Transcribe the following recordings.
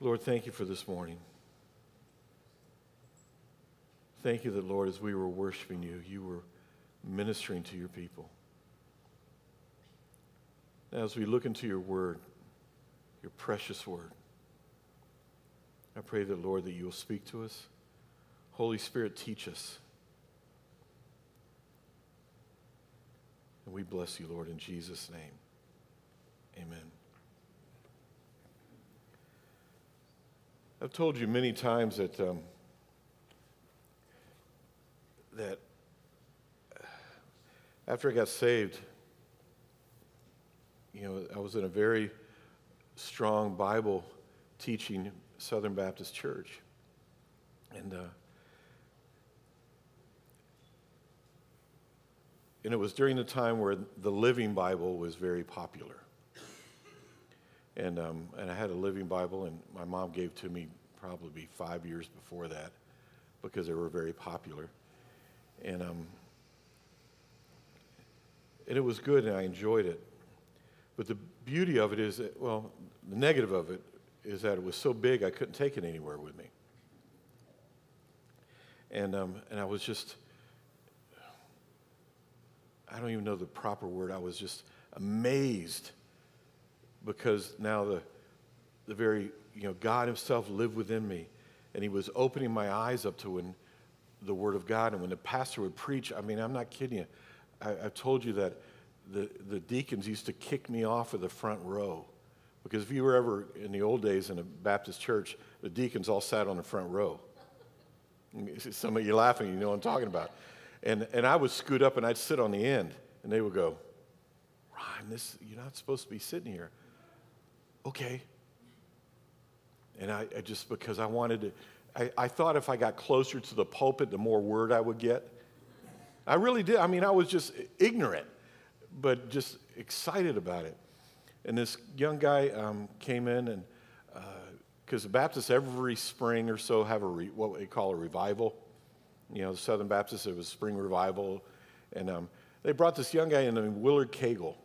Lord, thank you for this morning. Thank you that, Lord, as we were worshiping you, you were ministering to your people. As we look into your word, your precious word, I pray that, Lord, that you will speak to us. Holy Spirit, teach us. And we bless you, Lord, in Jesus' name. Amen. I've told you many times that um, that after I got saved, you know, I was in a very strong Bible teaching Southern Baptist Church, and uh, and it was during the time where the Living Bible was very popular. And, um, and I had a Living Bible, and my mom gave to me probably five years before that because they were very popular. And, um, and it was good, and I enjoyed it. But the beauty of it is that, well, the negative of it is that it was so big I couldn't take it anywhere with me. And, um, and I was just, I don't even know the proper word. I was just amazed because now the, the very, you know, God Himself lived within me. And He was opening my eyes up to when the Word of God. And when the pastor would preach, I mean, I'm not kidding you. I, I told you that the, the deacons used to kick me off of the front row. Because if you were ever in the old days in a Baptist church, the deacons all sat on the front row. Some of you laughing, you know what I'm talking about. And, and I would scoot up and I'd sit on the end, and they would go, Ryan, this, you're not supposed to be sitting here. Okay. And I, I just, because I wanted to, I, I thought if I got closer to the pulpit, the more word I would get. I really did. I mean, I was just ignorant, but just excited about it. And this young guy um, came in, and because uh, the Baptists every spring or so have a re, what they call a revival you know, the Southern Baptists, it was spring revival. And um, they brought this young guy in named Willard Cagle.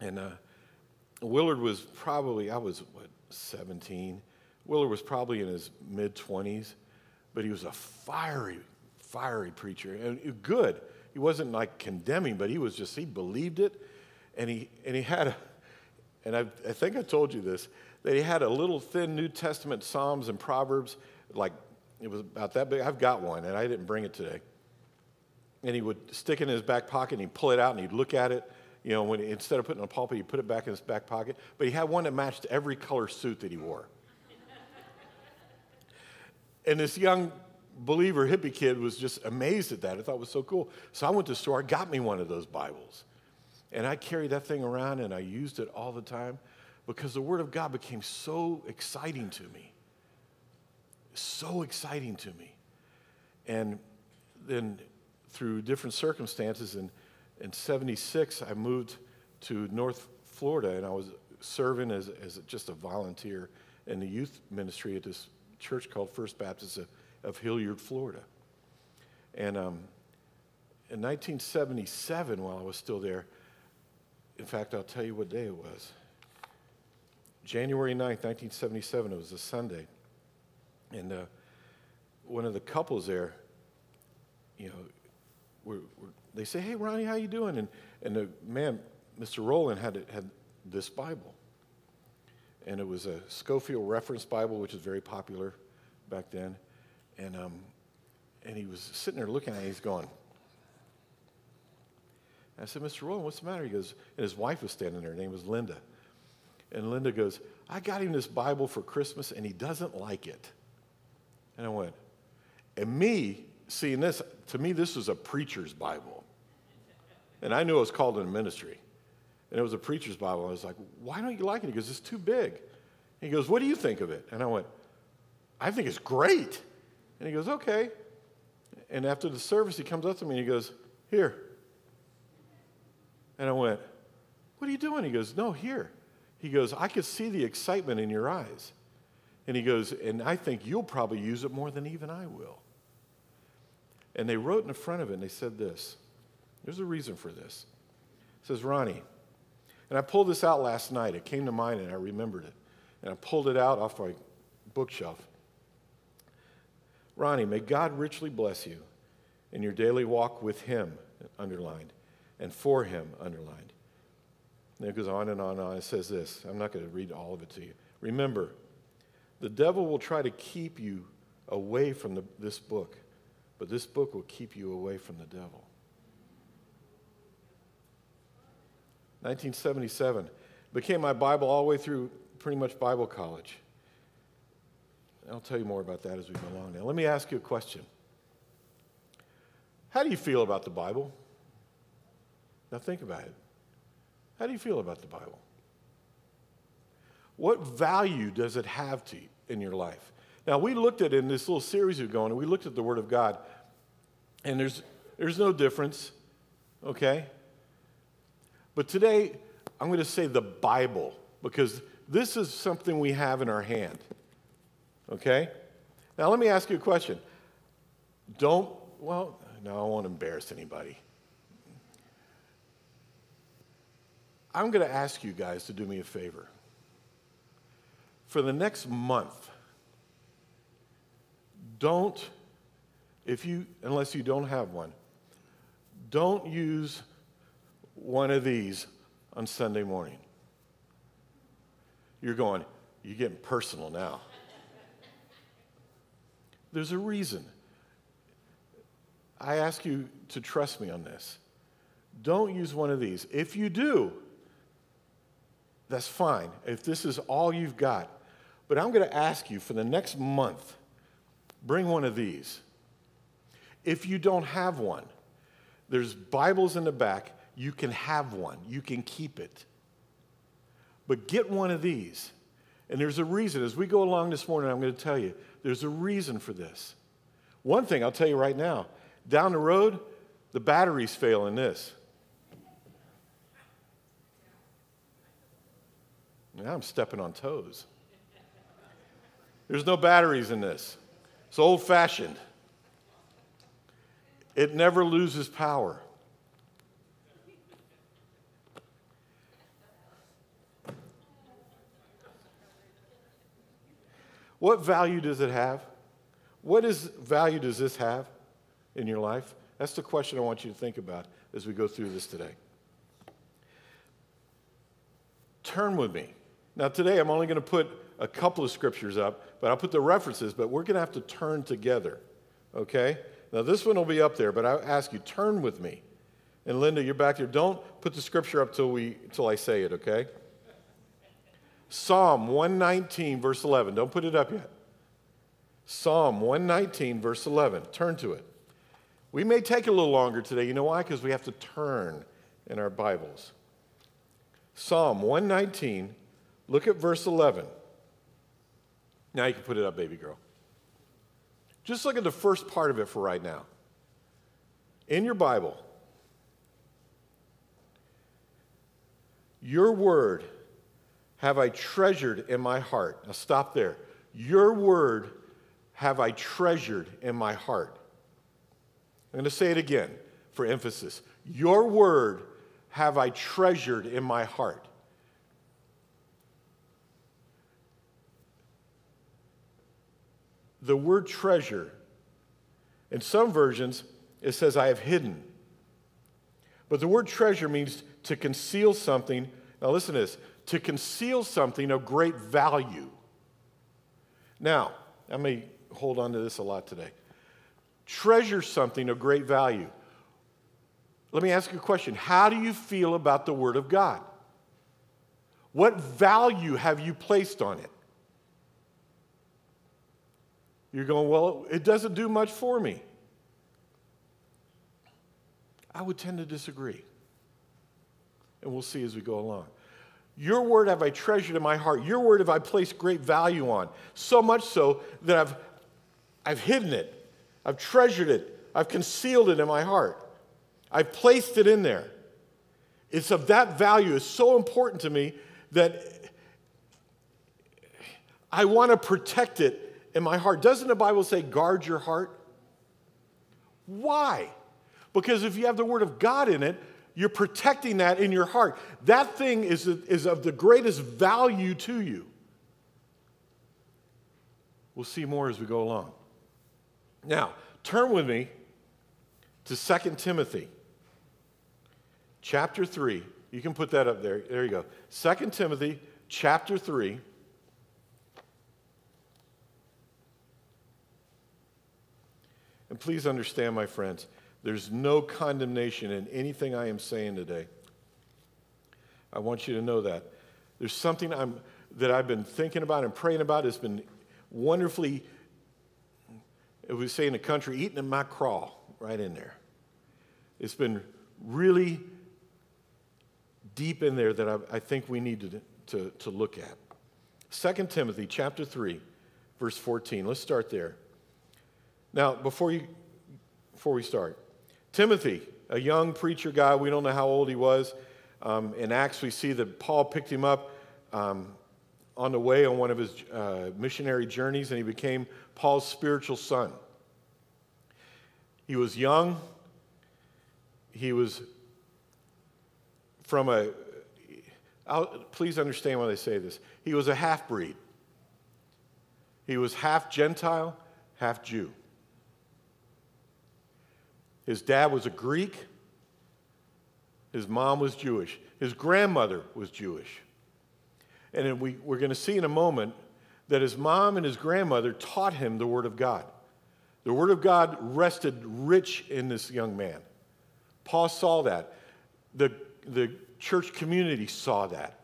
And uh, Willard was probably, I was, what, 17? Willard was probably in his mid 20s, but he was a fiery, fiery preacher. And good. He wasn't like condemning, but he was just, he believed it. And he, and he had a, and I, I think I told you this, that he had a little thin New Testament Psalms and Proverbs, like it was about that big. I've got one, and I didn't bring it today. And he would stick it in his back pocket, and he'd pull it out, and he'd look at it. You know, when instead of putting it in a pulpit, he'd put it back in his back pocket. But he had one that matched every color suit that he wore. and this young believer hippie kid was just amazed at that. I thought it was so cool. So I went to the store, got me one of those Bibles. And I carried that thing around and I used it all the time because the Word of God became so exciting to me so exciting to me. And then through different circumstances, in, in 76, I moved to North Florida and I was serving as, as just a volunteer in the youth ministry at this church called First Baptist of, of Hilliard, Florida. And um, in 1977, while I was still there, in fact, I'll tell you what day it was. January 9th, 1977, it was a Sunday. And uh, one of the couples there, you know, were, were, they say, "Hey, Ronnie, how you doing?" And and the man, Mr. Rowland, had had this Bible, and it was a Scofield Reference Bible, which is very popular back then, and um, and he was sitting there looking at it. He's going. I said, Mr. Rowland, what's the matter? He goes, and his wife was standing there. Her name was Linda. And Linda goes, I got him this Bible for Christmas, and he doesn't like it. And I went, and me seeing this, to me, this was a preacher's Bible. And I knew it was called in ministry. And it was a preacher's Bible. I was like, why don't you like it? He goes, it's too big. He goes, what do you think of it? And I went, I think it's great. And he goes, okay. And after the service, he comes up to me and he goes, here. And I went, what are you doing? He goes, no, here. He goes, I could see the excitement in your eyes. And he goes, and I think you'll probably use it more than even I will. And they wrote in the front of it, and they said this. There's a reason for this. It says, Ronnie, and I pulled this out last night. It came to mind, and I remembered it. And I pulled it out off my bookshelf. Ronnie, may God richly bless you in your daily walk with Him, underlined, and for Him, underlined. And it goes on and on and on. It says this. I'm not going to read all of it to you. Remember, the devil will try to keep you away from the, this book, but this book will keep you away from the devil. 1977 became my Bible all the way through pretty much Bible college. I'll tell you more about that as we go along. Now, let me ask you a question. How do you feel about the Bible? Now, think about it. How do you feel about the Bible? What value does it have to you in your life? Now, we looked at in this little series we're going, and we looked at the Word of God, and there's, there's no difference, okay? But today, I'm going to say the Bible, because this is something we have in our hand, okay? Now, let me ask you a question. Don't, well, no, I won't embarrass anybody. I'm going to ask you guys to do me a favor. For the next month, don't, if you, unless you don't have one, don't use one of these on Sunday morning. You're going, you're getting personal now. There's a reason. I ask you to trust me on this. Don't use one of these. If you do, that's fine. If this is all you've got, but I'm going to ask you for the next month, bring one of these. If you don't have one, there's Bibles in the back. You can have one, you can keep it. But get one of these. And there's a reason. As we go along this morning, I'm going to tell you there's a reason for this. One thing I'll tell you right now down the road, the batteries fail in this. Now I'm stepping on toes. There's no batteries in this. It's old fashioned. It never loses power. What value does it have? What is value does this have in your life? That's the question I want you to think about as we go through this today. Turn with me. Now, today I'm only going to put a couple of scriptures up, but I'll put the references, but we're going to have to turn together, okay? Now, this one will be up there, but I ask you, turn with me. And Linda, you're back there. Don't put the scripture up till, we, till I say it, okay? Psalm 119, verse 11. Don't put it up yet. Psalm 119, verse 11. Turn to it. We may take a little longer today. You know why? Because we have to turn in our Bibles. Psalm 119, look at verse 11. Now you can put it up, baby girl. Just look at the first part of it for right now. In your Bible, your word have I treasured in my heart. Now stop there. Your word have I treasured in my heart. I'm going to say it again for emphasis. Your word have I treasured in my heart. The word treasure, in some versions, it says, I have hidden. But the word treasure means to conceal something. Now, listen to this to conceal something of great value. Now, I may hold on to this a lot today. Treasure something of great value. Let me ask you a question How do you feel about the Word of God? What value have you placed on it? You're going, well, it doesn't do much for me. I would tend to disagree. And we'll see as we go along. Your word have I treasured in my heart. Your word have I placed great value on. So much so that I've, I've hidden it, I've treasured it, I've concealed it in my heart. I've placed it in there. It's of that value, it's so important to me that I want to protect it in my heart. Doesn't the Bible say, guard your heart? Why? Because if you have the Word of God in it, you're protecting that in your heart. That thing is, is of the greatest value to you. We'll see more as we go along. Now, turn with me to 2 Timothy chapter 3. You can put that up there. There you go. 2 Timothy chapter 3. And please understand, my friends, there's no condemnation in anything I am saying today. I want you to know that. There's something I'm, that I've been thinking about and praying about. It's been wonderfully, if we say in the country, eating in my craw right in there. It's been really deep in there that I, I think we need to, to, to look at. 2 Timothy chapter 3, verse 14. Let's start there. Now, before, you, before we start, Timothy, a young preacher guy, we don't know how old he was. Um, in Acts, we see that Paul picked him up um, on the way on one of his uh, missionary journeys, and he became Paul's spiritual son. He was young. He was from a, I'll, please understand when I say this. He was a half breed. He was half Gentile, half Jew. His dad was a Greek. His mom was Jewish. His grandmother was Jewish. And we, we're going to see in a moment that his mom and his grandmother taught him the Word of God. The Word of God rested rich in this young man. Paul saw that. The, the church community saw that.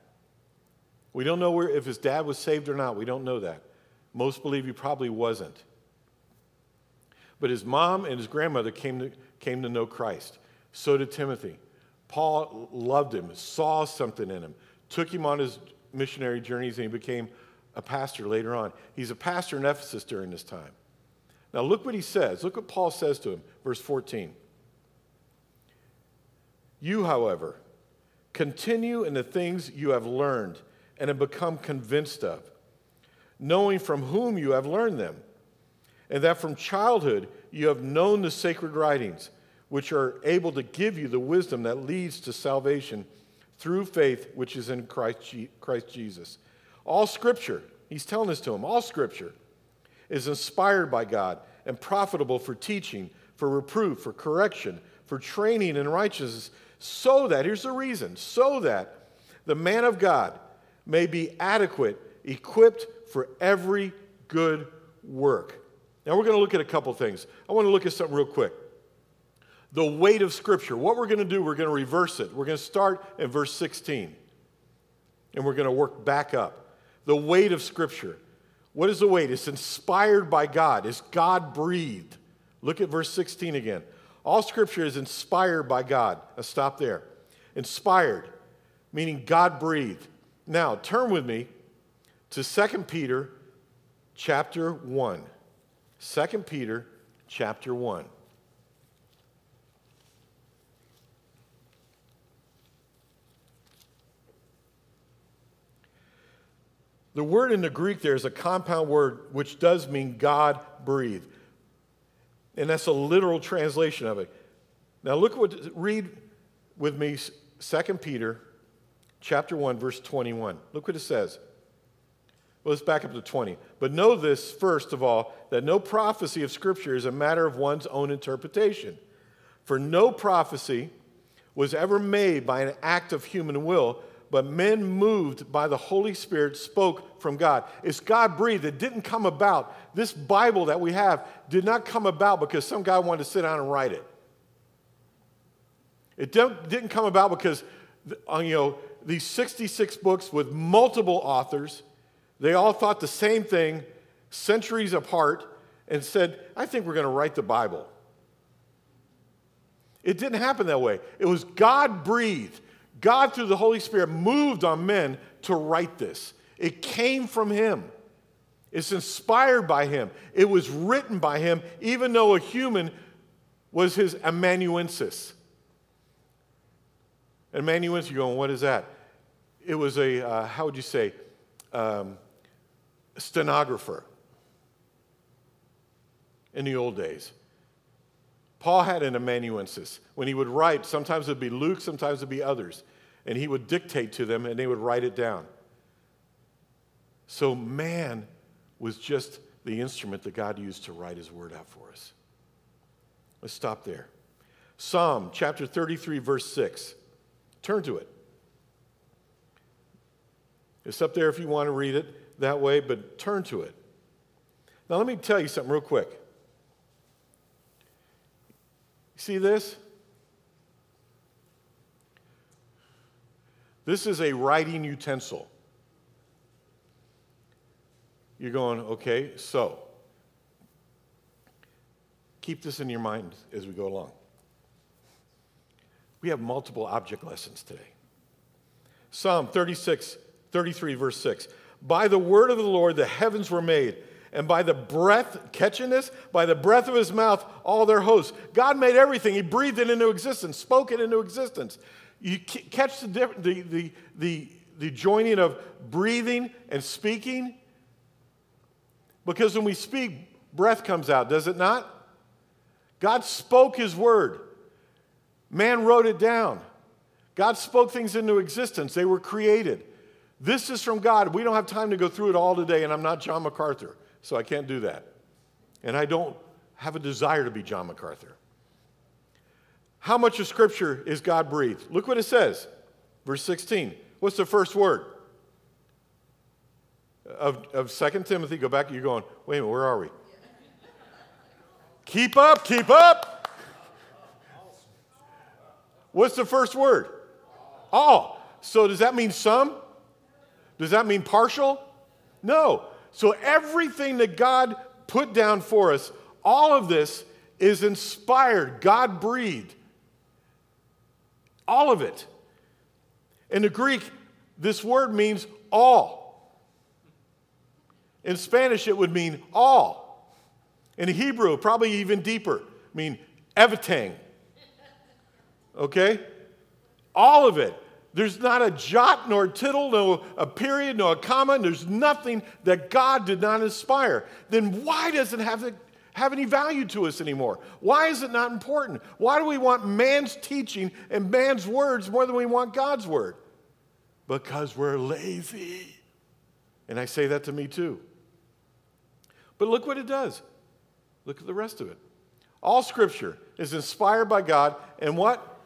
We don't know where, if his dad was saved or not. We don't know that. Most believe he probably wasn't. But his mom and his grandmother came to, came to know Christ. So did Timothy. Paul loved him, saw something in him, took him on his missionary journeys, and he became a pastor later on. He's a pastor in Ephesus during this time. Now, look what he says. Look what Paul says to him, verse 14. You, however, continue in the things you have learned and have become convinced of, knowing from whom you have learned them and that from childhood you have known the sacred writings, which are able to give you the wisdom that leads to salvation through faith which is in Christ, Christ Jesus. All scripture, he's telling this to him, all scripture is inspired by God and profitable for teaching, for reproof, for correction, for training in righteousness, so that, here's the reason, so that the man of God may be adequate, equipped for every good work. Now we're going to look at a couple things. I want to look at something real quick. The weight of Scripture. What we're going to do, we're going to reverse it. We're going to start at verse 16 and we're going to work back up. The weight of Scripture. What is the weight? It's inspired by God, it's God breathed. Look at verse 16 again. All Scripture is inspired by God. Let's stop there. Inspired, meaning God breathed. Now, turn with me to 2 Peter chapter 1. 2 Peter chapter 1. The word in the Greek there is a compound word which does mean God breathed. And that's a literal translation of it. Now look what read with me 2 Peter chapter 1 verse 21. Look what it says. Well, let's back up to 20. But know this, first of all, that no prophecy of Scripture is a matter of one's own interpretation. For no prophecy was ever made by an act of human will, but men moved by the Holy Spirit spoke from God. It's God breathed. It didn't come about. This Bible that we have did not come about because some guy wanted to sit down and write it. It didn't come about because, uh, you know, these 66 books with multiple authors they all thought the same thing centuries apart and said, I think we're going to write the Bible. It didn't happen that way. It was God breathed. God, through the Holy Spirit, moved on men to write this. It came from Him. It's inspired by Him. It was written by Him, even though a human was His amanuensis. Amanuensis, you're going, what is that? It was a, uh, how would you say, um, stenographer in the old days. Paul had an amanuensis. When he would write, sometimes it would be Luke, sometimes it would be others. And he would dictate to them and they would write it down. So man was just the instrument that God used to write his word out for us. Let's stop there. Psalm chapter 33, verse 6. Turn to it. It's up there if you want to read it that way, but turn to it. Now, let me tell you something real quick. See this? This is a writing utensil. You're going, okay, so keep this in your mind as we go along. We have multiple object lessons today. Psalm 36, 33, verse 6. By the word of the Lord the heavens were made, and by the breath, catching this, by the breath of his mouth, all their hosts. God made everything. He breathed it into existence, spoke it into existence. You catch the, the, the, the, the joining of breathing and speaking? Because when we speak, breath comes out, does it not? God spoke his word. Man wrote it down. God spoke things into existence, they were created. This is from God. We don't have time to go through it all today, and I'm not John MacArthur, so I can't do that. And I don't have a desire to be John MacArthur. How much of Scripture is God breathed? Look what it says. Verse 16. What's the first word? Of, of 2 Timothy, go back, you're going, wait a minute, where are we? keep up, keep up. What's the first word? All. So does that mean some? Does that mean partial? No. So everything that God put down for us, all of this is inspired, God breathed. All of it. In the Greek, this word means all. In Spanish, it would mean all. In Hebrew, probably even deeper, mean everything. Okay? All of it. There's not a jot nor tittle, no a period, no a comma. There's nothing that God did not inspire. Then why does it have, to have any value to us anymore? Why is it not important? Why do we want man's teaching and man's words more than we want God's word? Because we're lazy. And I say that to me too. But look what it does. Look at the rest of it. All scripture is inspired by God and what?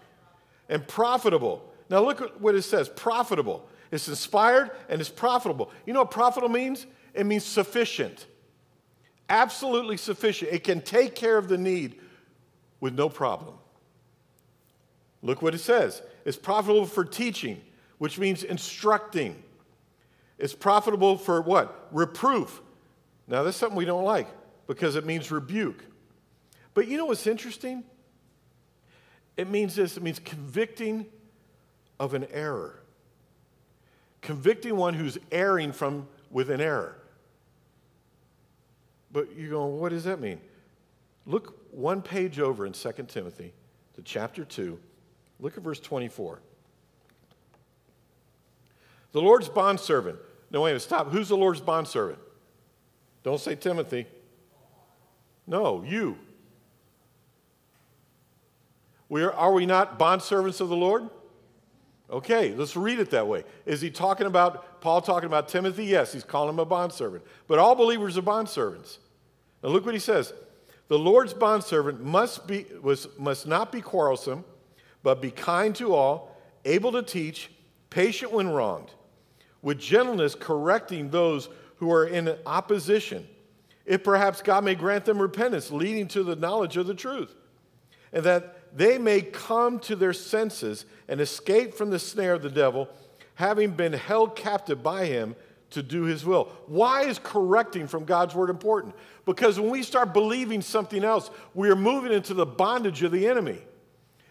And profitable now look at what it says profitable. It's inspired and it's profitable. You know what profitable means? It means sufficient. Absolutely sufficient. It can take care of the need with no problem. Look what it says. It's profitable for teaching, which means instructing. It's profitable for what? Reproof. Now, that's something we don't like because it means rebuke. But you know what's interesting? It means this it means convicting of an error, convicting one who's erring from with an error. But you go, what does that mean? Look one page over in 2 Timothy to chapter 2. Look at verse 24. The Lord's bondservant. No, wait a minute, stop. Who's the Lord's bondservant? Don't say Timothy. No, you. We are, are we not bondservants of the Lord? Okay, let's read it that way. Is he talking about, Paul talking about Timothy? Yes, he's calling him a bondservant. But all believers are bondservants. Now look what he says. The Lord's bondservant must, be, was, must not be quarrelsome, but be kind to all, able to teach, patient when wronged, with gentleness correcting those who are in opposition, if perhaps God may grant them repentance, leading to the knowledge of the truth, and that they may come to their senses and escape from the snare of the devil, having been held captive by him to do his will. Why is correcting from God's word important? Because when we start believing something else, we are moving into the bondage of the enemy.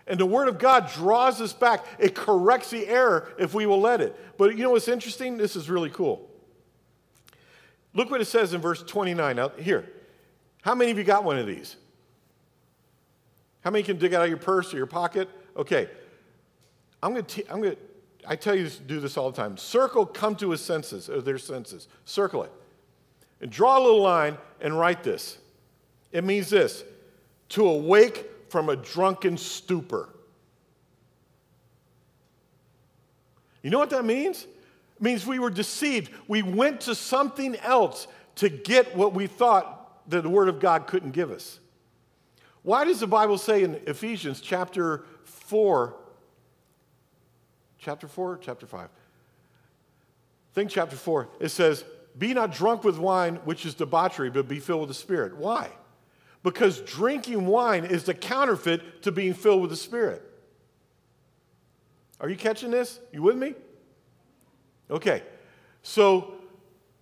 And the word of God draws us back. It corrects the error if we will let it. But you know what's interesting? This is really cool. Look what it says in verse 29. Now, here, how many of you got one of these? How many can dig out of your purse or your pocket? Okay. I'm going to, I'm going to, I tell you to do this all the time. Circle come to his senses, or their senses. Circle it. And draw a little line and write this. It means this to awake from a drunken stupor. You know what that means? It means we were deceived. We went to something else to get what we thought that the Word of God couldn't give us. Why does the Bible say in Ephesians chapter 4, chapter 4, chapter 5? Think chapter 4. It says, Be not drunk with wine, which is debauchery, but be filled with the Spirit. Why? Because drinking wine is the counterfeit to being filled with the Spirit. Are you catching this? You with me? Okay. So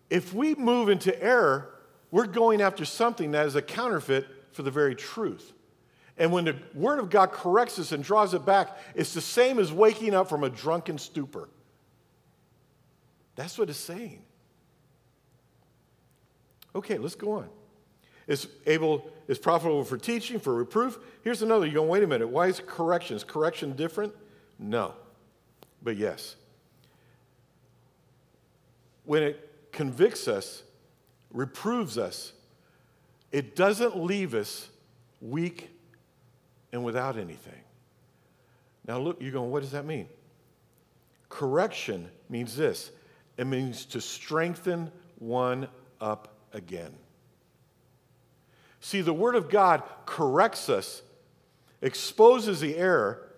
if we move into error, we're going after something that is a counterfeit for the very truth. And when the Word of God corrects us and draws it back, it's the same as waking up from a drunken stupor. That's what it's saying. Okay, let's go on. It's able, is profitable for teaching, for reproof. Here's another. You go, wait a minute. Why is correction? Is correction different? No. But yes. When it convicts us, reproves us, it doesn't leave us weak and without anything. Now, look, you're going, what does that mean? Correction means this it means to strengthen one up again. See, the Word of God corrects us, exposes the error.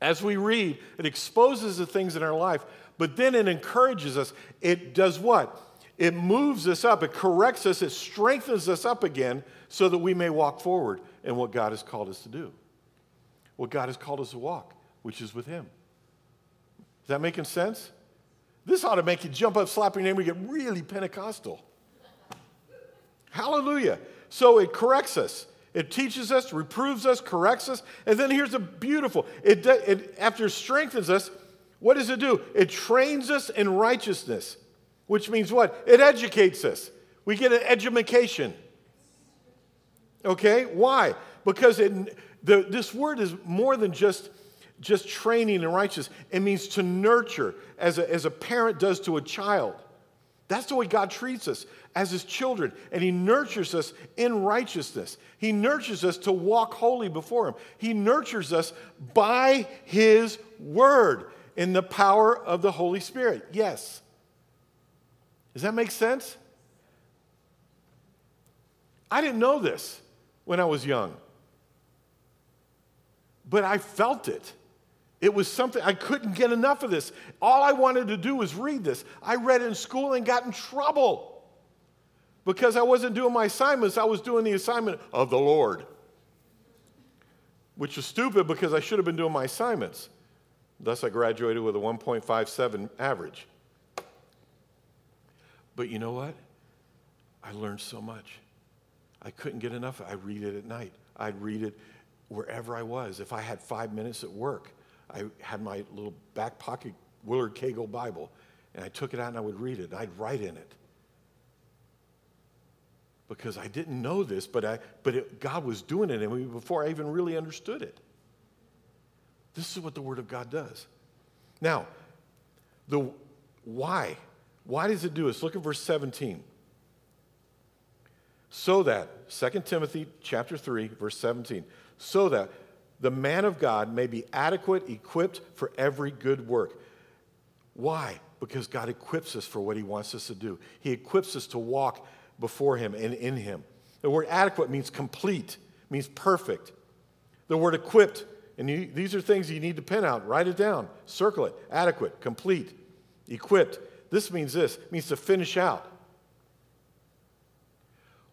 As we read, it exposes the things in our life, but then it encourages us. It does what? It moves us up, it corrects us, it strengthens us up again so that we may walk forward in what God has called us to do. What God has called us to walk, which is with Him. Is that making sense? This ought to make you jump up, slap your name, and get really Pentecostal. Hallelujah. So it corrects us. It teaches us, reproves us, corrects us. And then here's the beautiful it, it, after strengthens us, what does it do? It trains us in righteousness, which means what? It educates us. We get an education. Okay? Why? Because it, the, this word is more than just just training in righteousness. It means to nurture as a, as a parent does to a child. That's the way God treats us as his children. And he nurtures us in righteousness. He nurtures us to walk holy before him. He nurtures us by his word in the power of the Holy Spirit. Yes. Does that make sense? I didn't know this when I was young, but I felt it. It was something, I couldn't get enough of this. All I wanted to do was read this. I read in school and got in trouble because I wasn't doing my assignments, I was doing the assignment of the Lord, which was stupid because I should have been doing my assignments. Thus, I graduated with a 1.57 average. But you know what? I learned so much. I couldn't get enough. I read it at night. I'd read it wherever I was. If I had five minutes at work, I had my little back pocket Willard Cagle Bible, and I took it out and I would read it. I'd write in it. Because I didn't know this, but, I, but it, God was doing it in me before I even really understood it. This is what the Word of God does. Now, the why? Why does it do this? Look at verse 17. So that, 2 Timothy chapter 3, verse 17, so that the man of God may be adequate, equipped for every good work. Why? Because God equips us for what He wants us to do. He equips us to walk before Him and in Him. The word adequate means complete, means perfect. The word equipped, and you, these are things you need to pin out, write it down, circle it. Adequate, complete, equipped. This means this, it means to finish out.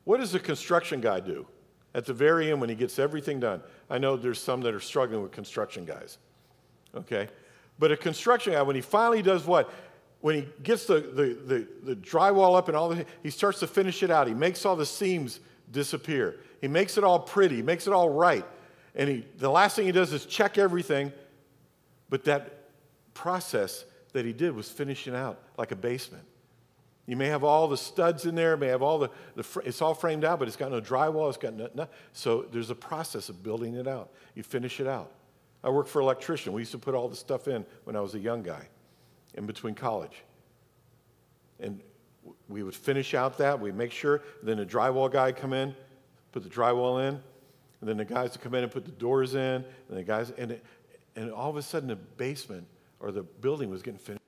What does a construction guy do? At the very end, when he gets everything done, I know there's some that are struggling with construction guys, okay? But a construction guy, when he finally does what? When he gets the, the, the, the drywall up and all the, he starts to finish it out. He makes all the seams disappear. He makes it all pretty. He makes it all right. And he, the last thing he does is check everything. But that process that he did was finishing out like a basement. You may have all the studs in there, may have all the, the it's all framed out, but it's got no drywall, it's got no, no, so there's a process of building it out. You finish it out. I worked for an electrician. We used to put all the stuff in when I was a young guy in between college. And we would finish out that, we'd make sure, then the drywall guy come in, put the drywall in, and then the guys would come in and put the doors in, and the guys, and, it, and all of a sudden the basement or the building was getting finished.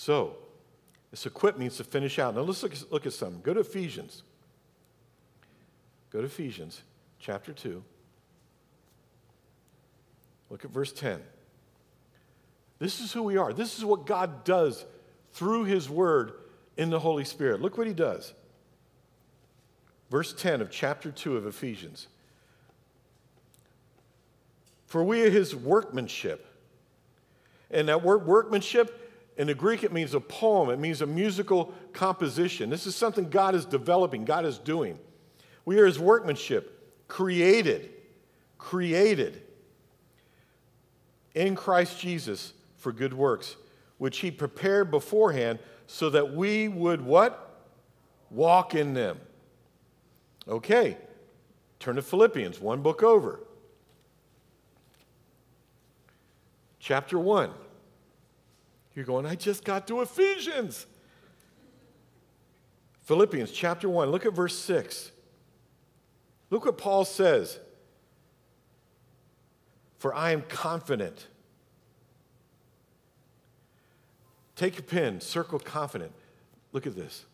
So, This equip means to finish out. Now let's look, look at some. Go to Ephesians. Go to Ephesians chapter 2. Look at verse 10. This is who we are. This is what God does through his word in the Holy Spirit. Look what he does. Verse 10 of chapter 2 of Ephesians. For we are his workmanship. And that word workmanship, in the Greek, it means a poem, it means a musical composition. This is something God is developing, God is doing. We are his workmanship, created, created in Christ Jesus for good works, which he prepared beforehand so that we would what? Walk in them. Okay, turn to Philippians, one book over. Chapter 1. You're going, I just got to Ephesians. Philippians chapter 1, look at verse 6. Look what Paul says. For I am confident. Take a pen, circle confident. Look at this.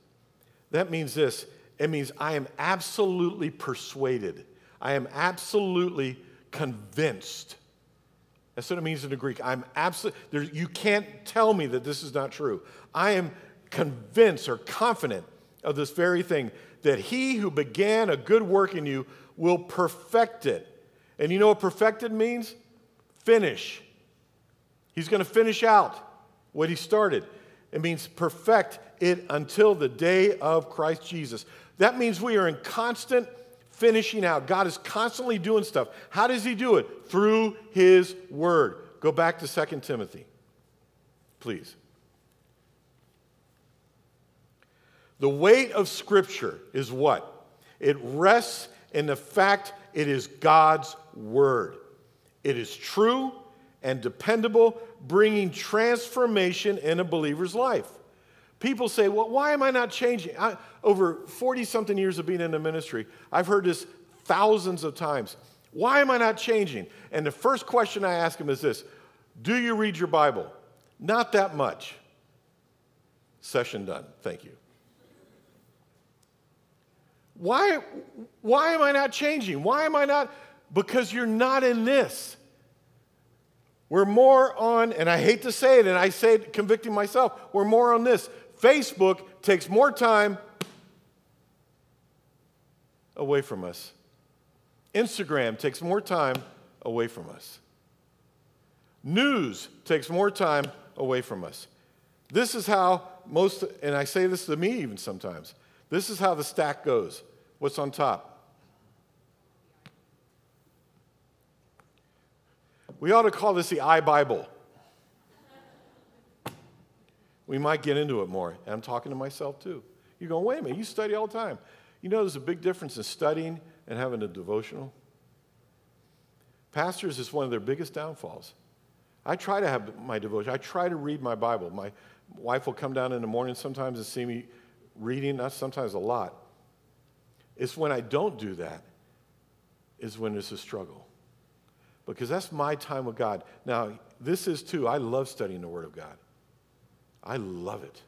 That means this it means I am absolutely persuaded. I am absolutely convinced. That's what it means in the Greek. I'm absolutely, you can't tell me that this is not true. I am convinced or confident of this very thing that he who began a good work in you will perfect it. And you know what perfected means? Finish. He's going to finish out what he started. It means perfect it until the day of Christ Jesus. That means we are in constant finishing out. God is constantly doing stuff. How does he do it? Through his word. Go back to 2 Timothy, please. The weight of Scripture is what? It rests in the fact it is God's Word. It is true and dependable, bringing transformation in a believer's life. People say, Well, why am I not changing? I, over 40 something years of being in the ministry, I've heard this thousands of times. Why am I not changing? And the first question I ask them is this Do you read your Bible? Not that much. Session done. Thank you. Why, why am I not changing? Why am I not? Because you're not in this. We're more on, and I hate to say it, and I say it convicting myself, we're more on this. Facebook takes more time away from us. Instagram takes more time away from us. News takes more time away from us. This is how most, and I say this to me even sometimes. This is how the stack goes. What's on top? We ought to call this the iBible. We might get into it more. And I'm talking to myself too. You're going, wait a minute, you study all the time. You know, there's a big difference in studying and having a devotional. Pastors is one of their biggest downfalls. I try to have my devotion. I try to read my Bible. My wife will come down in the morning sometimes and see me reading, not sometimes a lot. It's when I don't do that, is when it's a struggle. Because that's my time with God. Now, this is too, I love studying the Word of God. I love it.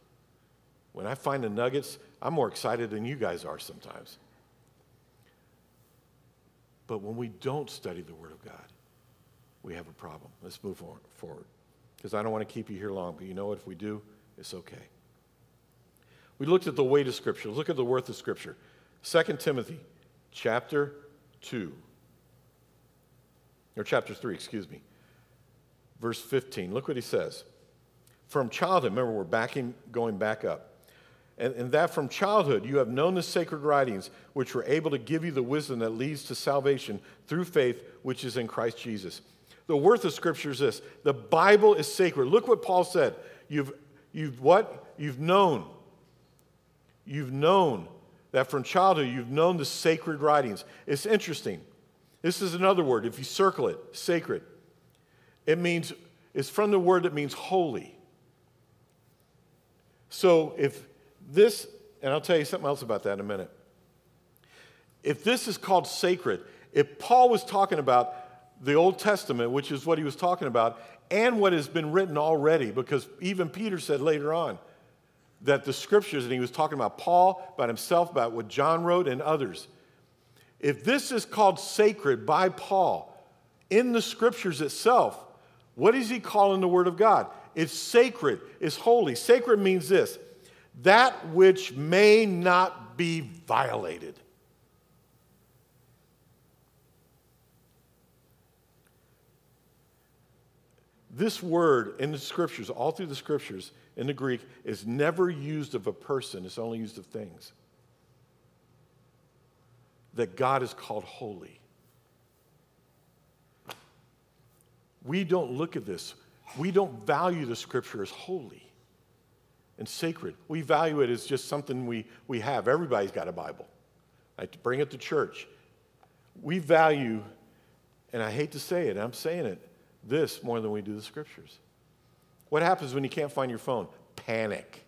When I find the nuggets, I'm more excited than you guys are sometimes. But when we don't study the Word of God, we have a problem. Let's move on forward. Because I don't want to keep you here long, but you know what? If we do, it's okay. We looked at the weight of Scripture. Look at the worth of Scripture. 2 Timothy chapter 2, or chapter 3, excuse me, verse 15. Look what he says. From childhood, remember, we're backing, going back up. And, and that from childhood you have known the sacred writings, which were able to give you the wisdom that leads to salvation through faith, which is in Christ Jesus. The worth of Scripture is this the Bible is sacred. Look what Paul said. You've, you've what? You've known. You've known that from childhood you've known the sacred writings. It's interesting. This is another word. If you circle it, sacred, it means, it's from the word that means holy. So if this, and I'll tell you something else about that in a minute. If this is called sacred, if Paul was talking about the Old Testament, which is what he was talking about, and what has been written already, because even Peter said later on, that the scriptures, and he was talking about Paul, about himself, about what John wrote, and others. If this is called sacred by Paul in the scriptures itself, what is he calling the Word of God? It's sacred, it's holy. Sacred means this that which may not be violated. This word in the scriptures, all through the scriptures in the Greek, is never used of a person, it's only used of things. That God is called holy. We don't look at this, we don't value the scripture as holy and sacred. We value it as just something we, we have. Everybody's got a Bible. I bring it to church. We value, and I hate to say it, I'm saying it, this more than we do the scriptures. What happens when you can't find your phone? Panic.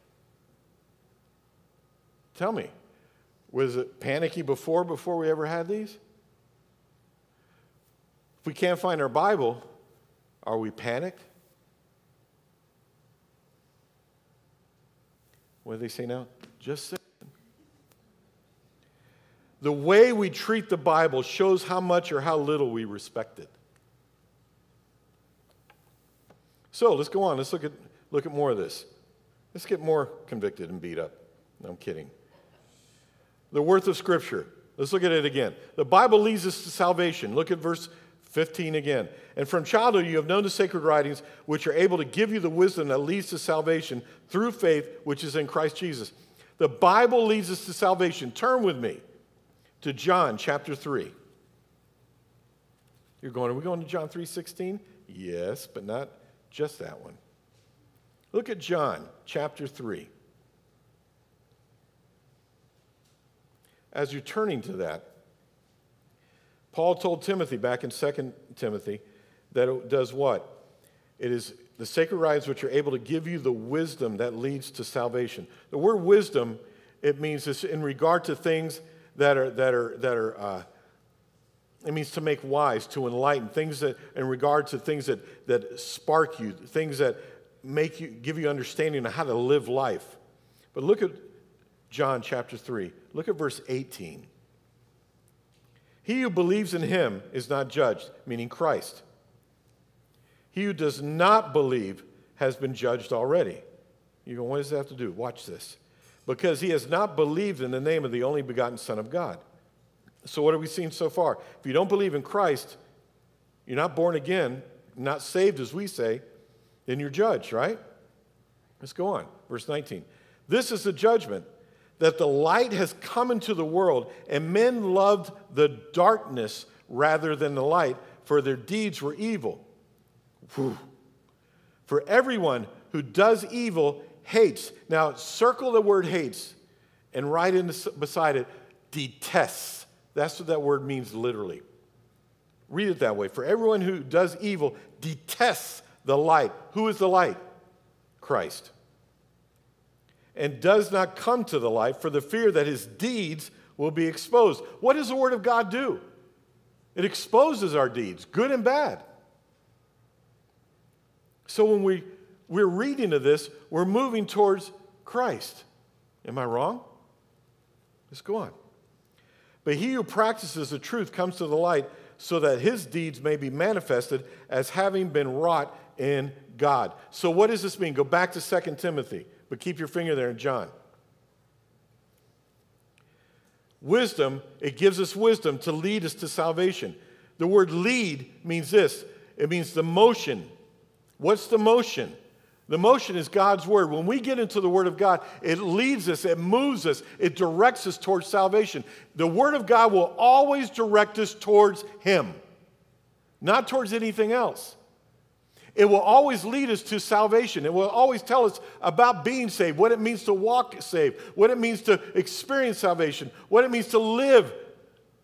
Tell me, was it panicky before, before we ever had these? If we can't find our Bible, are we panicked? What do they say now? Just say. The way we treat the Bible shows how much or how little we respect it. So let's go on. Let's look at, look at more of this. Let's get more convicted and beat up. No, I'm kidding. The worth of Scripture. Let's look at it again. The Bible leads us to salvation. Look at verse 15 again. And from childhood you have known the sacred writings, which are able to give you the wisdom that leads to salvation through faith, which is in Christ Jesus. The Bible leads us to salvation. Turn with me to John chapter 3. You're going, are we going to John 3:16? Yes, but not just that one. Look at John chapter 3. As you're turning to that, Paul told Timothy back in 2 Timothy that it does what? It is the sacred writings which are able to give you the wisdom that leads to salvation. The word wisdom, it means this in regard to things that are, that are, that are uh, it means to make wise, to enlighten, things that, in regard to things that, that spark you, things that make you, give you understanding of how to live life. But look at John chapter 3. Look at verse 18. He who believes in him is not judged, meaning Christ. He who does not believe has been judged already. You go, what does that have to do? Watch this. Because he has not believed in the name of the only begotten Son of God. So, what have we seen so far? If you don't believe in Christ, you're not born again, not saved as we say, then you're judged, right? Let's go on. Verse 19. This is the judgment that the light has come into the world, and men loved the darkness rather than the light, for their deeds were evil. Whew. For everyone who does evil hates. Now, circle the word hates and write in beside it detests. That's what that word means literally. Read it that way. For everyone who does evil detests the light. Who is the light? Christ and does not come to the light for the fear that his deeds will be exposed. What does the Word of God do? It exposes our deeds, good and bad. So when we, we're reading of this, we're moving towards Christ. Am I wrong? Let's go on. But he who practices the truth comes to the light so that his deeds may be manifested as having been wrought in God. So, what does this mean? Go back to 2 Timothy but keep your finger there in John. Wisdom, it gives us wisdom to lead us to salvation. The word lead means this it means the motion. What's the motion? The motion is God's word. When we get into the word of God, it leads us, it moves us, it directs us towards salvation. The word of God will always direct us towards Him, not towards anything else. It will always lead us to salvation. It will always tell us about being saved, what it means to walk saved, what it means to experience salvation, what it means to live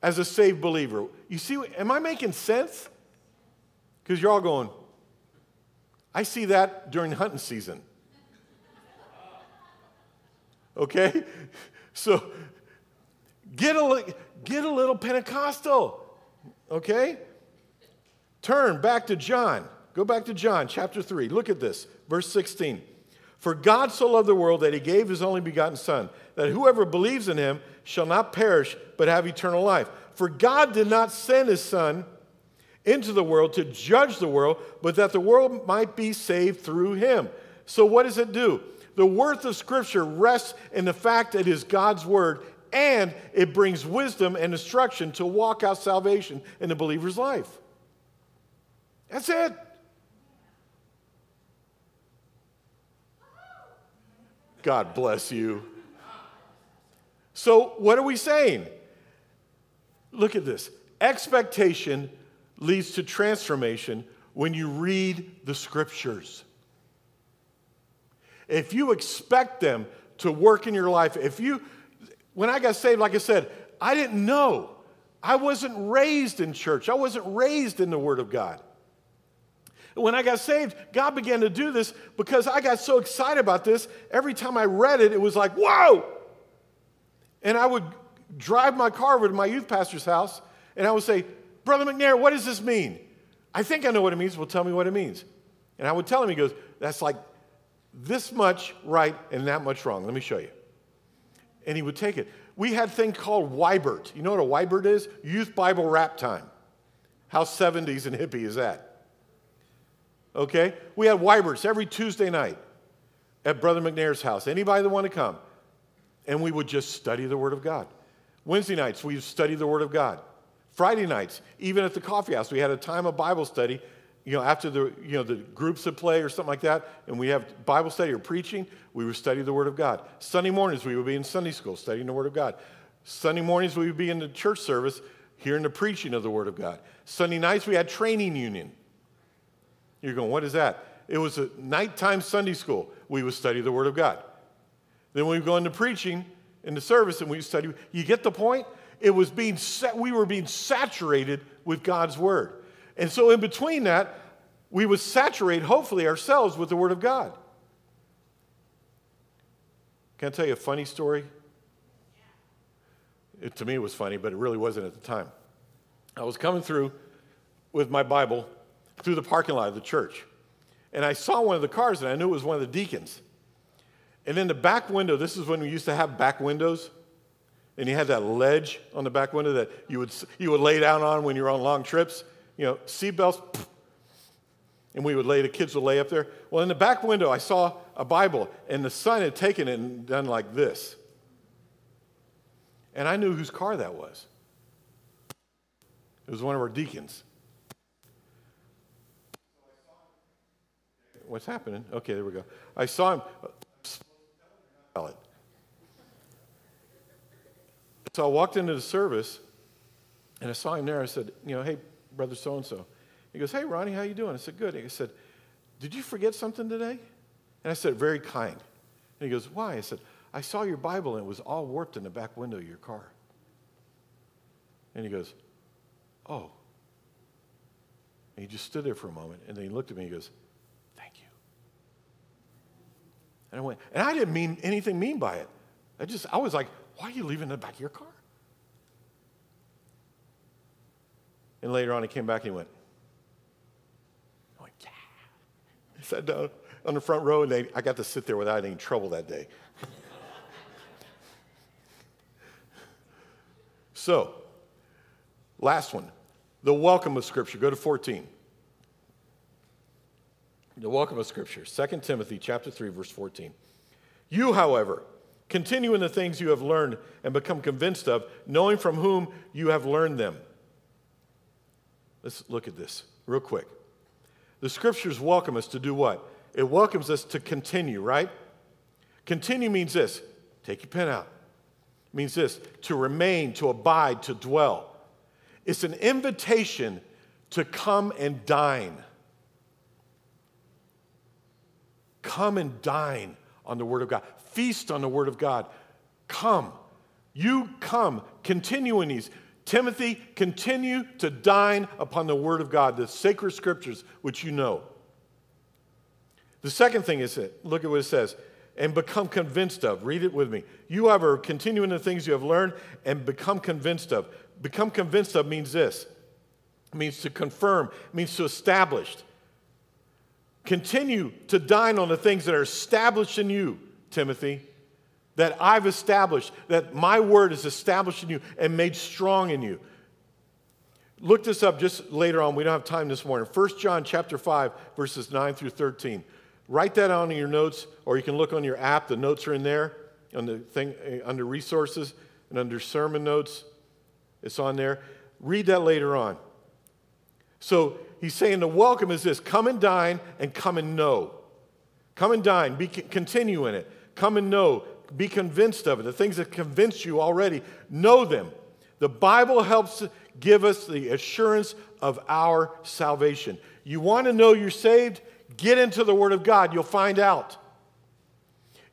as a saved believer. You see, am I making sense? Because you're all going, I see that during hunting season. Okay? So get a, get a little Pentecostal. Okay? Turn back to John. Go back to John chapter 3. Look at this, verse 16. For God so loved the world that he gave his only begotten Son, that whoever believes in him shall not perish, but have eternal life. For God did not send his Son into the world to judge the world, but that the world might be saved through him. So, what does it do? The worth of Scripture rests in the fact that it is God's Word and it brings wisdom and instruction to walk out salvation in the believer's life. That's it. God bless you. So, what are we saying? Look at this. Expectation leads to transformation when you read the scriptures. If you expect them to work in your life, if you, when I got saved, like I said, I didn't know. I wasn't raised in church, I wasn't raised in the Word of God. When I got saved, God began to do this because I got so excited about this. Every time I read it, it was like, whoa! And I would drive my car over to my youth pastor's house and I would say, Brother McNair, what does this mean? I think I know what it means. Well, tell me what it means. And I would tell him, he goes, That's like this much right and that much wrong. Let me show you. And he would take it. We had a thing called Wybert. You know what a Wybert is? Youth Bible Rap Time. How 70s and hippie is that? Okay? We had Wyberts every Tuesday night at Brother McNair's house. Anybody that wanted to come? And we would just study the Word of God. Wednesday nights, we study the Word of God. Friday nights, even at the coffee house, we had a time of Bible study. You know, after the you know the groups would play or something like that, and we have Bible study or preaching, we would study the Word of God. Sunday mornings, we would be in Sunday school studying the Word of God. Sunday mornings, we would be in the church service hearing the preaching of the Word of God. Sunday nights, we had training union. You're going, what is that? It was a nighttime Sunday school. We would study the Word of God. Then we would go into preaching in the service and we study. You get the point? It was being set, we were being saturated with God's Word. And so in between that, we would saturate, hopefully, ourselves with the Word of God. Can I tell you a funny story? It, to me, it was funny, but it really wasn't at the time. I was coming through with my Bible through the parking lot of the church. And I saw one of the cars and I knew it was one of the deacons. And in the back window, this is when we used to have back windows. And you had that ledge on the back window that you would, you would lay down on when you were on long trips. You know, seatbelts, and we would lay, the kids would lay up there. Well, in the back window, I saw a Bible, and the son had taken it and done like this. And I knew whose car that was. It was one of our deacons. What's happening? Okay, there we go. I saw him. So I walked into the service and I saw him there. I said, you know, hey, brother so and so. He goes, hey, Ronnie, how you doing? I said, good. He said, did you forget something today? And I said, very kind. And he goes, why? I said, I saw your Bible and it was all warped in the back window of your car. And he goes, oh. And he just stood there for a moment and then he looked at me and he goes, And I went, and I didn't mean anything mean by it. I just, I was like, why are you leaving the back of your car? And later on, he came back and he went, I went, yeah. He sat down on the front row, and they, I got to sit there without any trouble that day. so, last one the welcome of Scripture. Go to 14. The welcome of Scripture, 2 Timothy chapter 3, verse 14. You, however, continue in the things you have learned and become convinced of, knowing from whom you have learned them. Let's look at this real quick. The scriptures welcome us to do what? It welcomes us to continue, right? Continue means this. Take your pen out. It means this to remain, to abide, to dwell. It's an invitation to come and dine. Come and dine on the Word of God, feast on the Word of God. Come. You come. Continue in these. Timothy, continue to dine upon the Word of God, the sacred scriptures which you know. The second thing is it. Look at what it says. And become convinced of. Read it with me. You ever continue in the things you have learned and become convinced of. Become convinced of means this. It means to confirm, it means to establish. Continue to dine on the things that are established in you, Timothy, that I've established, that my word is established in you and made strong in you. Look this up just later on. We don't have time this morning. 1 John chapter 5, verses 9 through 13. Write that on in your notes, or you can look on your app. The notes are in there on the thing eh, under resources and under sermon notes. It's on there. Read that later on. So he's saying the welcome is this come and dine and come and know. Come and dine, be, continue in it. Come and know, be convinced of it. The things that convince you already, know them. The Bible helps give us the assurance of our salvation. You want to know you're saved? Get into the Word of God, you'll find out.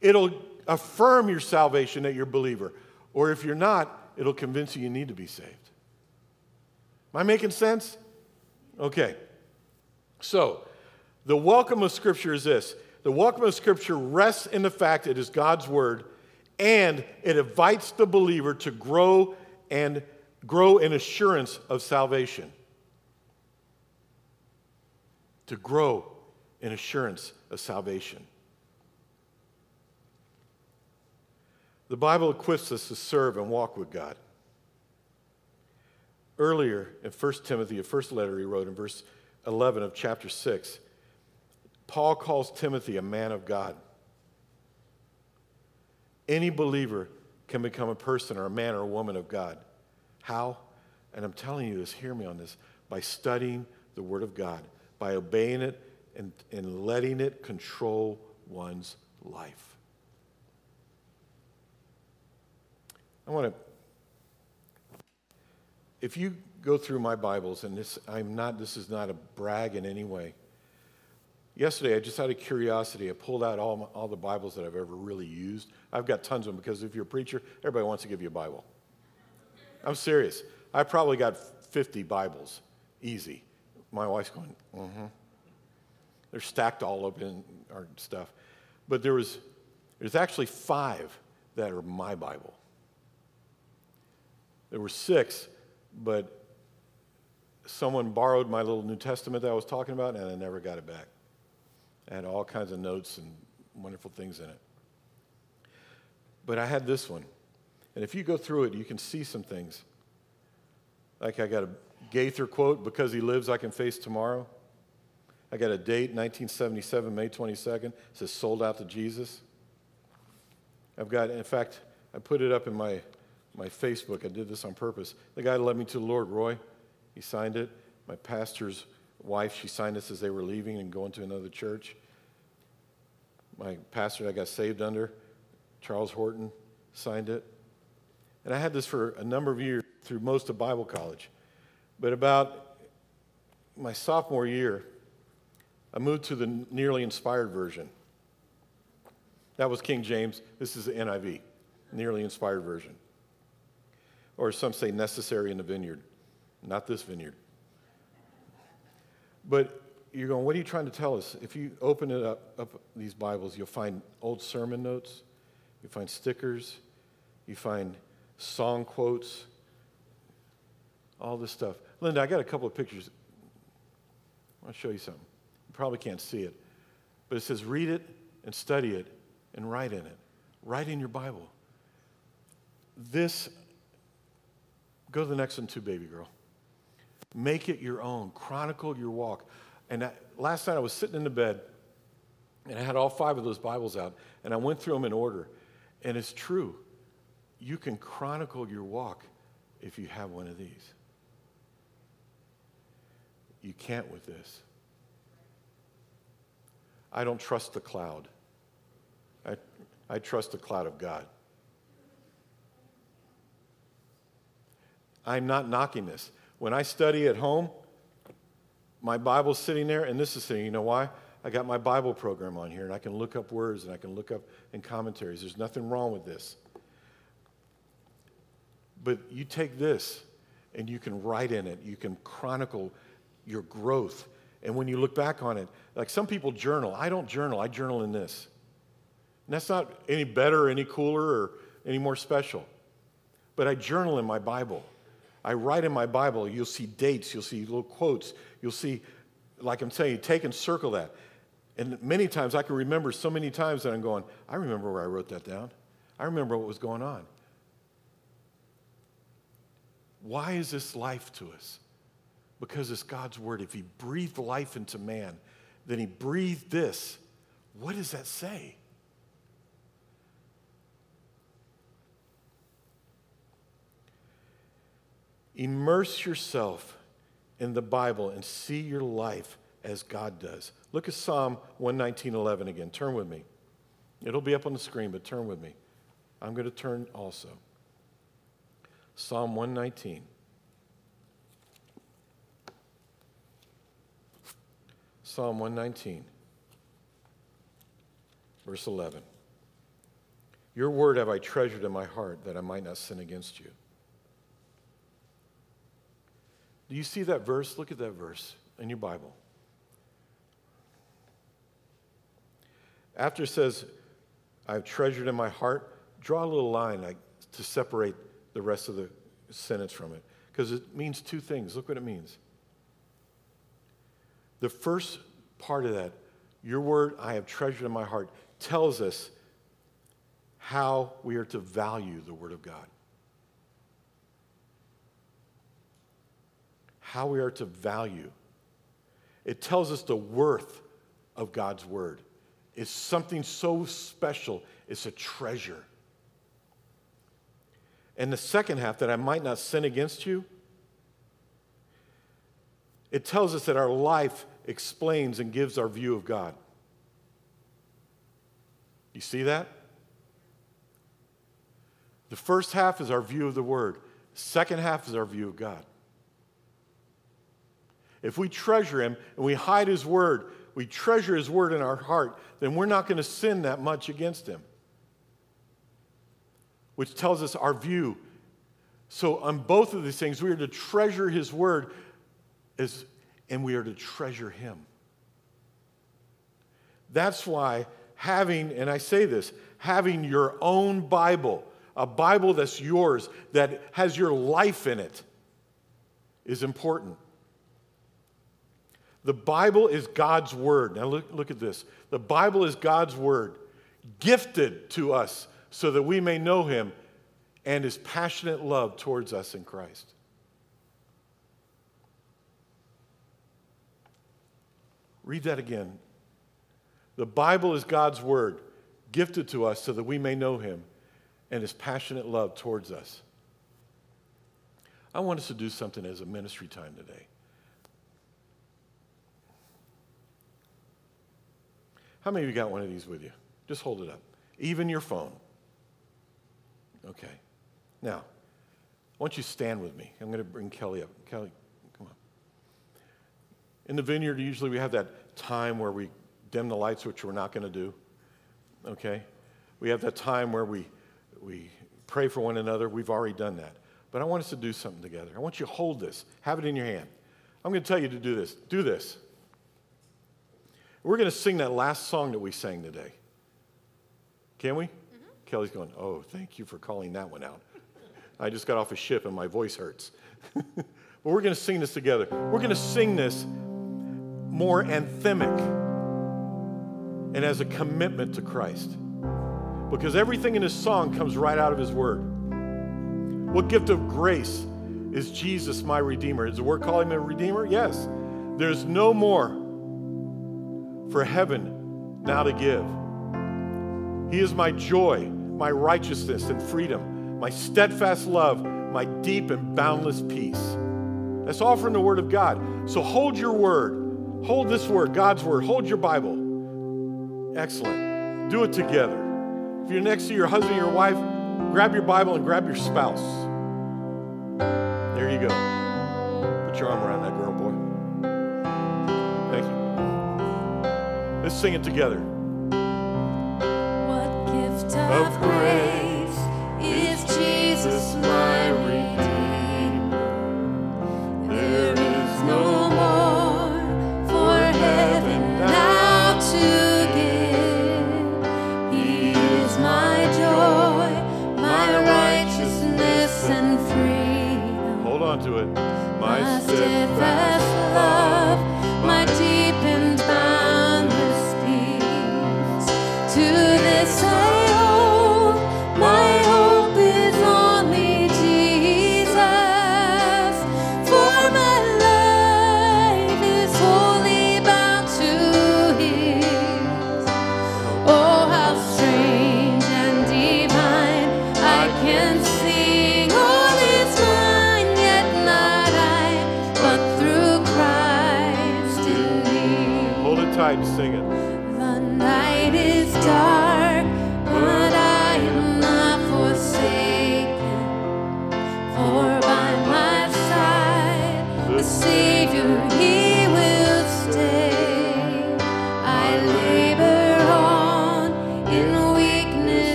It'll affirm your salvation that you're a believer. Or if you're not, it'll convince you you need to be saved. Am I making sense? Okay. So, the welcome of Scripture is this the welcome of Scripture rests in the fact it is God's Word and it invites the believer to grow and grow in assurance of salvation. To grow in assurance of salvation. The Bible equips us to serve and walk with God. Earlier in 1 Timothy, the first letter he wrote in verse 11 of chapter 6, Paul calls Timothy a man of God. Any believer can become a person or a man or a woman of God. How? And I'm telling you this, hear me on this, by studying the Word of God, by obeying it and, and letting it control one's life. I want to, if you go through my Bibles, and this, I'm not, this is not a brag in any way. Yesterday, I just out of curiosity, I pulled out all, my, all the Bibles that I've ever really used. I've got tons of them because if you're a preacher, everybody wants to give you a Bible. I'm serious. I probably got 50 Bibles, easy. My wife's going, mm-hmm. They're stacked all up in our stuff. But there was, there's actually five that are my Bible. There were six, but someone borrowed my little New Testament that I was talking about, and I never got it back. I had all kinds of notes and wonderful things in it. But I had this one. And if you go through it, you can see some things. Like I got a Gaither quote, because he lives, I can face tomorrow. I got a date, 1977, May 22nd. It says, sold out to Jesus. I've got, in fact, I put it up in my my Facebook. I did this on purpose. The guy led me to the Lord, Roy. He signed it. My pastor's wife, she signed this as they were leaving and going to another church. My pastor I got saved under, Charles Horton, signed it. And I had this for a number of years through most of Bible college. But about my sophomore year, I moved to the nearly inspired version. That was King James. This is the NIV, nearly inspired version or some say necessary in the vineyard, not this vineyard. But you're going, what are you trying to tell us? If you open it up, up these Bibles, you'll find old sermon notes, you find stickers, you find song quotes, all this stuff. Linda, I got a couple of pictures. I'll show you something. You probably can't see it, but it says read it and study it and write in it. Write in your Bible. This Go to the next one, too, baby girl. Make it your own. Chronicle your walk. And last night I was sitting in the bed and I had all five of those Bibles out and I went through them in order. And it's true. You can chronicle your walk if you have one of these. You can't with this. I don't trust the cloud. I, I trust the cloud of God. I'm not knocking this. When I study at home, my Bible's sitting there, and this is sitting. You know why? I got my Bible program on here, and I can look up words and I can look up in commentaries. There's nothing wrong with this. But you take this and you can write in it, you can chronicle your growth. And when you look back on it, like some people journal. I don't journal, I journal in this. And that's not any better, any cooler, or any more special. But I journal in my Bible. I write in my Bible, you'll see dates, you'll see little quotes, you'll see, like I'm saying, take and circle that. And many times I can remember so many times that I'm going, I remember where I wrote that down. I remember what was going on. Why is this life to us? Because it's God's word. If He breathed life into man, then He breathed this. What does that say? Immerse yourself in the Bible and see your life as God does. Look at Psalm 119.11 again. Turn with me. It'll be up on the screen, but turn with me. I'm going to turn also. Psalm 119. Psalm 119, verse 11. Your word have I treasured in my heart that I might not sin against you. Do you see that verse? Look at that verse in your Bible. After it says, I've treasured in my heart, draw a little line like, to separate the rest of the sentence from it. Because it means two things. Look what it means. The first part of that, your word I have treasured in my heart, tells us how we are to value the word of God. How we are to value. It tells us the worth of God's word. It's something so special, it's a treasure. And the second half, that I might not sin against you, it tells us that our life explains and gives our view of God. You see that? The first half is our view of the Word, second half is our view of God. If we treasure Him and we hide His word, we treasure His word in our heart, then we're not going to sin that much against Him. Which tells us our view. So, on both of these things, we are to treasure His word as, and we are to treasure Him. That's why having, and I say this, having your own Bible, a Bible that's yours, that has your life in it, is important. The Bible is God's word. Now, look, look at this. The Bible is God's word, gifted to us so that we may know him and his passionate love towards us in Christ. Read that again. The Bible is God's word, gifted to us so that we may know him and his passionate love towards us. I want us to do something as a ministry time today. How many of you got one of these with you? Just hold it up. Even your phone. Okay. Now, I want you to stand with me. I'm going to bring Kelly up. Kelly, come on. In the vineyard, usually we have that time where we dim the lights, which we're not going to do. Okay? We have that time where we, we pray for one another. We've already done that. But I want us to do something together. I want you to hold this, have it in your hand. I'm going to tell you to do this. Do this. We're going to sing that last song that we sang today. Can we? Mm-hmm. Kelly's going, Oh, thank you for calling that one out. I just got off a ship and my voice hurts. but we're going to sing this together. We're going to sing this more anthemic and as a commitment to Christ. Because everything in this song comes right out of his word. What gift of grace is Jesus my Redeemer? Is the word calling him a Redeemer? Yes. There's no more for heaven now to give. He is my joy, my righteousness and freedom, my steadfast love, my deep and boundless peace. That's all from the Word of God. So hold your word. Hold this word, God's word. Hold your Bible. Excellent. Do it together. If you're next to your husband or your wife, grab your Bible and grab your spouse. There you go. Put your arm around that Let's sing it together. What gift of, of grace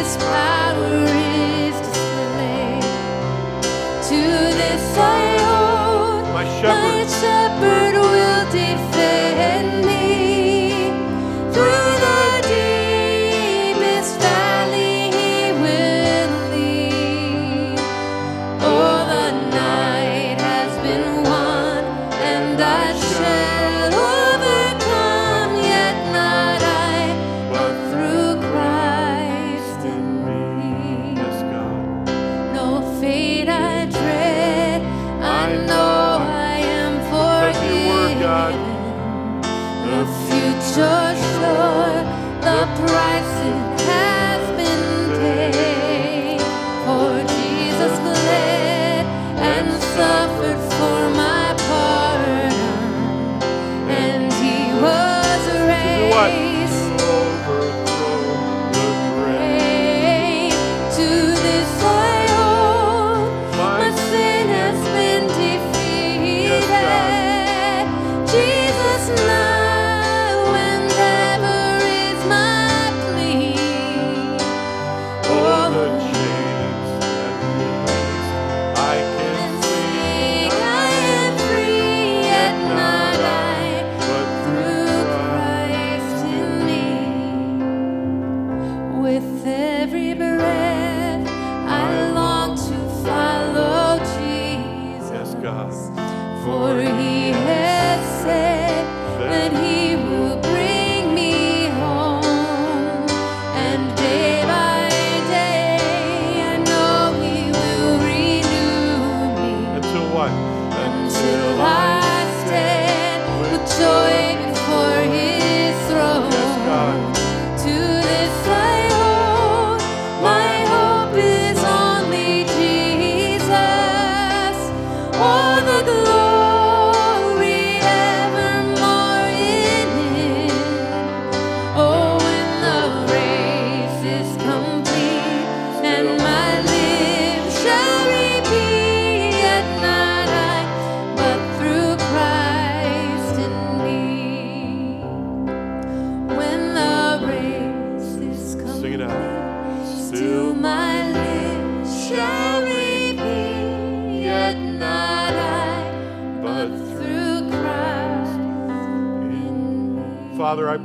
It's power.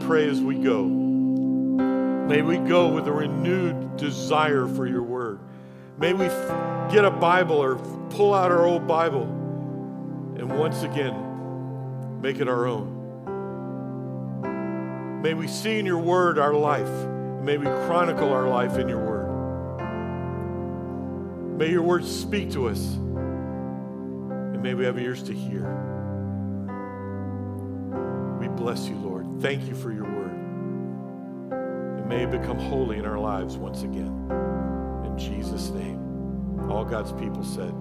pray as we go. May we go with a renewed desire for your word. May we get a Bible or pull out our old Bible and once again make it our own. May we see in your word our life. May we chronicle our life in your word. May your word speak to us. And may we have ears to hear. We bless you, Lord. Thank you for your word. It may become holy in our lives once again. In Jesus' name, all God's people said,